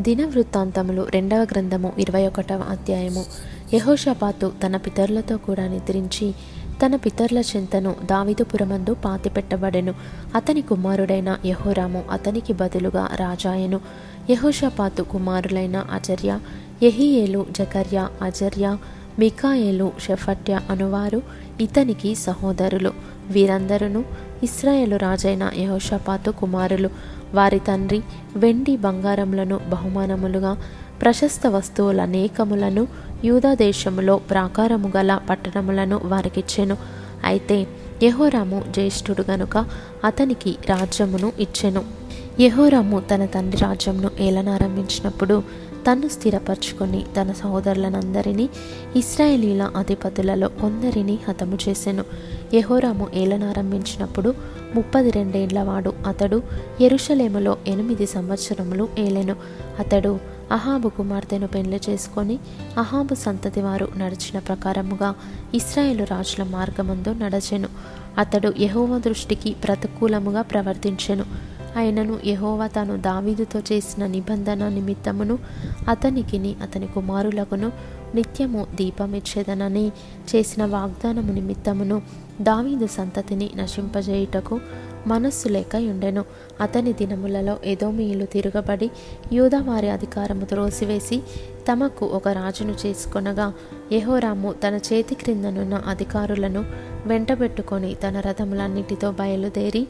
దినవృత్తాంతములు రెండవ గ్రంథము ఇరవై ఒకటవ అధ్యాయము. యహోషపాతు తన పితరులతో కూడా నిద్రించి తన పితరుల చింతను దావిదుపురమందు పాతిపెట్టబడెను. అతని కుమారుడైన యహోరాము అతనికి బదులుగా రాజాయను. యహోషపాతు కుమారులైన అజర్య యహియేలు జకర్య అజర్య మికాయేలు షెఫట్య అనువారు ఇతనికి సహోదరులు. వీరందరూ ఇస్రాయేలు రాజైన యహోషపాతు కుమారులు. వారి తండ్రి వెండి బంగారములను బహుమానములుగా ప్రశస్త వస్తువులనేకములను యూదాదేశములో ప్రాకారము గల పట్టణములను వారికిచ్చెను. అయితే యహోరాము జ్యేష్ఠుడు గనుక అతనికి రాజ్యమును ఇచ్చెను. యహోరాము తన తండ్రి రాజ్యంను ఏలనారంభించినప్పుడు తన్ను స్థిరపరచుకొని తన సహోదరులనందరినీ ఇస్రాయేలీల అధిపతులలో కొందరిని హతము చేసెను. యహోరాము ఏలనారంభించినప్పుడు ముప్పది రెండేండ్లవాడు అతడు ఎరుషలేములో ఎనిమిది సంవత్సరములు ఏలెను. అతడు అహాబు కుమార్తెను పెళ్ళి చేసుకొని అహాబు సంతతి వారు నడిచిన ప్రకారముగా ఇస్రాయేలు రాజుల మార్గమందు నడచెను. అతడు యహోవ దృష్టికి ప్రతికూలముగా ప్రవర్తించెను. ఆయనను యహోవా తాను దావీదుతో చేసిన నిబంధన నిమిత్తమును అతనికిని అతని కుమారులకును నిత్యము దీపమిచ్చేదనని చేసిన వాగ్దానము నిమిత్తమును దావీదు సంతతిని నశింపజేయుటకు మనస్సు లేక ఉండెను. అతని దినములలో ఎదోమీయులు తిరగబడి యూదవారి అధికారము త్రోసివేసి తమకు ఒక రాజును చేసుకొనగా యహోరాము తన చేతి క్రిందనున్న అధికారులను వెంటబెట్టుకొని తన రథములన్నిటితో బయలుదేరి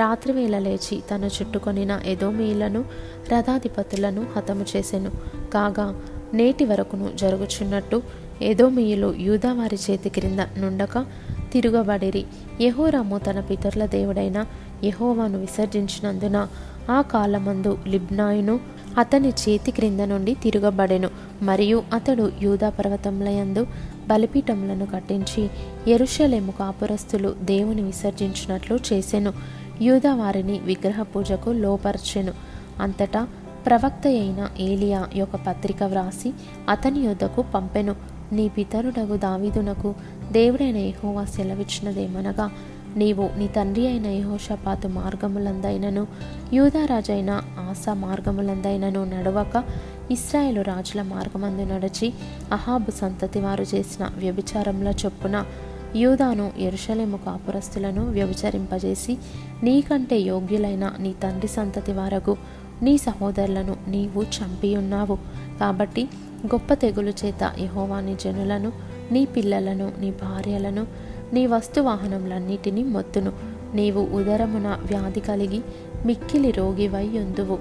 రాత్రివేళ లేచి తను చుట్టుకొనిన ఎదోమీయులను రథాధిపతులను హతము చేసెను. కాగా నేటి వరకును జరుగుచున్నట్టు ఎదోమీయులు యూదావారి చేతి క్రింద నుండక తిరుగబడిరి. యహోరాము తన పితరుల దేవుడైన యహోవాను విసర్జించినందున ఆ కాలమందు లిబ్నాయును అతని చేతి క్రింద నుండి తిరగబడెను. మరియు అతడు యూదా పర్వతములయందు బలిపీఠములను కట్టించి ఎరుషలేము కాపురస్తులు దేవుని విసర్జించినట్లు చేసెను. యూదా వారిని విగ్రహ పూజకు లోపర్చెను అంతటా ప్రవక్త అయిన ఏలియా యొక్క పత్రిక వ్రాసి అతని యుద్ధకు పంపెను. నీ పితరుడగు దావీదునకు దేవుడైన యహోవా సెలవిచ్చినదేమనగా నీవు నీ తండ్రి అయిన యహోషపాతు మార్గములందైనను యూదారాజైన ఆశా మార్గములందైనను నడవక ఇస్రాయేలు రాజుల మార్గమందు నడిచి అహాబు సంతతి వారు చేసిన వ్యభిచారముల చొప్పున యూదాను ఎరుషలేము కాపురస్తులను వ్యభిచరింపజేసి నీకంటే యోగ్యులైన నీ తండ్రి సంతతి వారకు నీ సహోదరులను నీవు చంపియున్నావు. కాబట్టి గొప్ప తెగులు చేత యహోవాని జనులను నీ పిల్లలను నీ భార్యలను నీ వస్తువాహనములన్నిటినీ మొత్తును. నీవు ఉదరమున వ్యాధి కలిగి మిక్కిలి రోగివై ఉందువు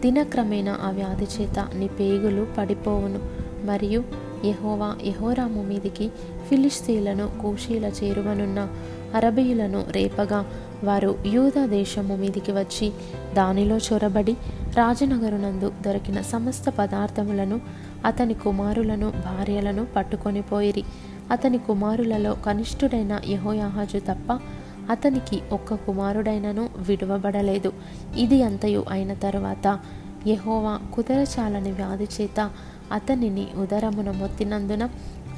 దినక్రమేణా ఆ వ్యాధి చేత నీ పేగులు పడిపోవును. మరియు యహోవా యహోరాము మీదికి ఫిలిస్తీలను కూషీల చేరువనున్న అరబీయులను రేపగా వారు యూదా దేశము మీదికి వచ్చి దానిలో చొరబడి రాజనగరునందు దొరికిన సమస్త పదార్థములను అతని కుమారులను భార్యలను పట్టుకొని పోయిరి. అతని కుమారులలో కనిష్ఠుడైన యహోయాహాజు తప్ప అతనికి ఒక్క కుమారుడైనను విడువబడలేదు. ఇది అంతయు అయిన తరువాత యహోవా కుదరచాలని వ్యాధి చేత అతనిని ఉదరమున మొత్తినందున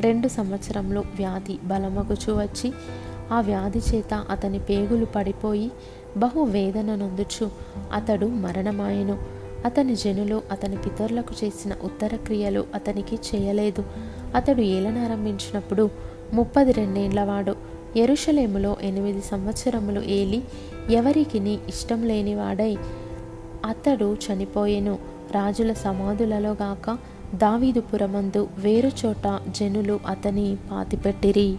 రెండు సంవత్సరములు వ్యాధి బలమగుచు వచ్చి ఆ వ్యాధి చేత అతని పేగులు పడిపోయి బహు వేదన నొందుచు. అతడు మరణమాయెను. అతని జనులు అతని పితరులకు చేసిన ఉత్తర క్రియలు అతనికి చేయలేదు. అతడు ఏలనారంభించినప్పుడు ముప్పది రెండేండ్లవాడు ఎరుషలేములో ఎనిమిది సంవత్సరములు ఏలి ఎవరికిని ఇష్టం లేనివాడై అతడు చనిపోయెను. రాజుల సమాధులలో గాక దావీదుపురమందు వేరుచోట జనులు అతని పాతిపెట్టిరి.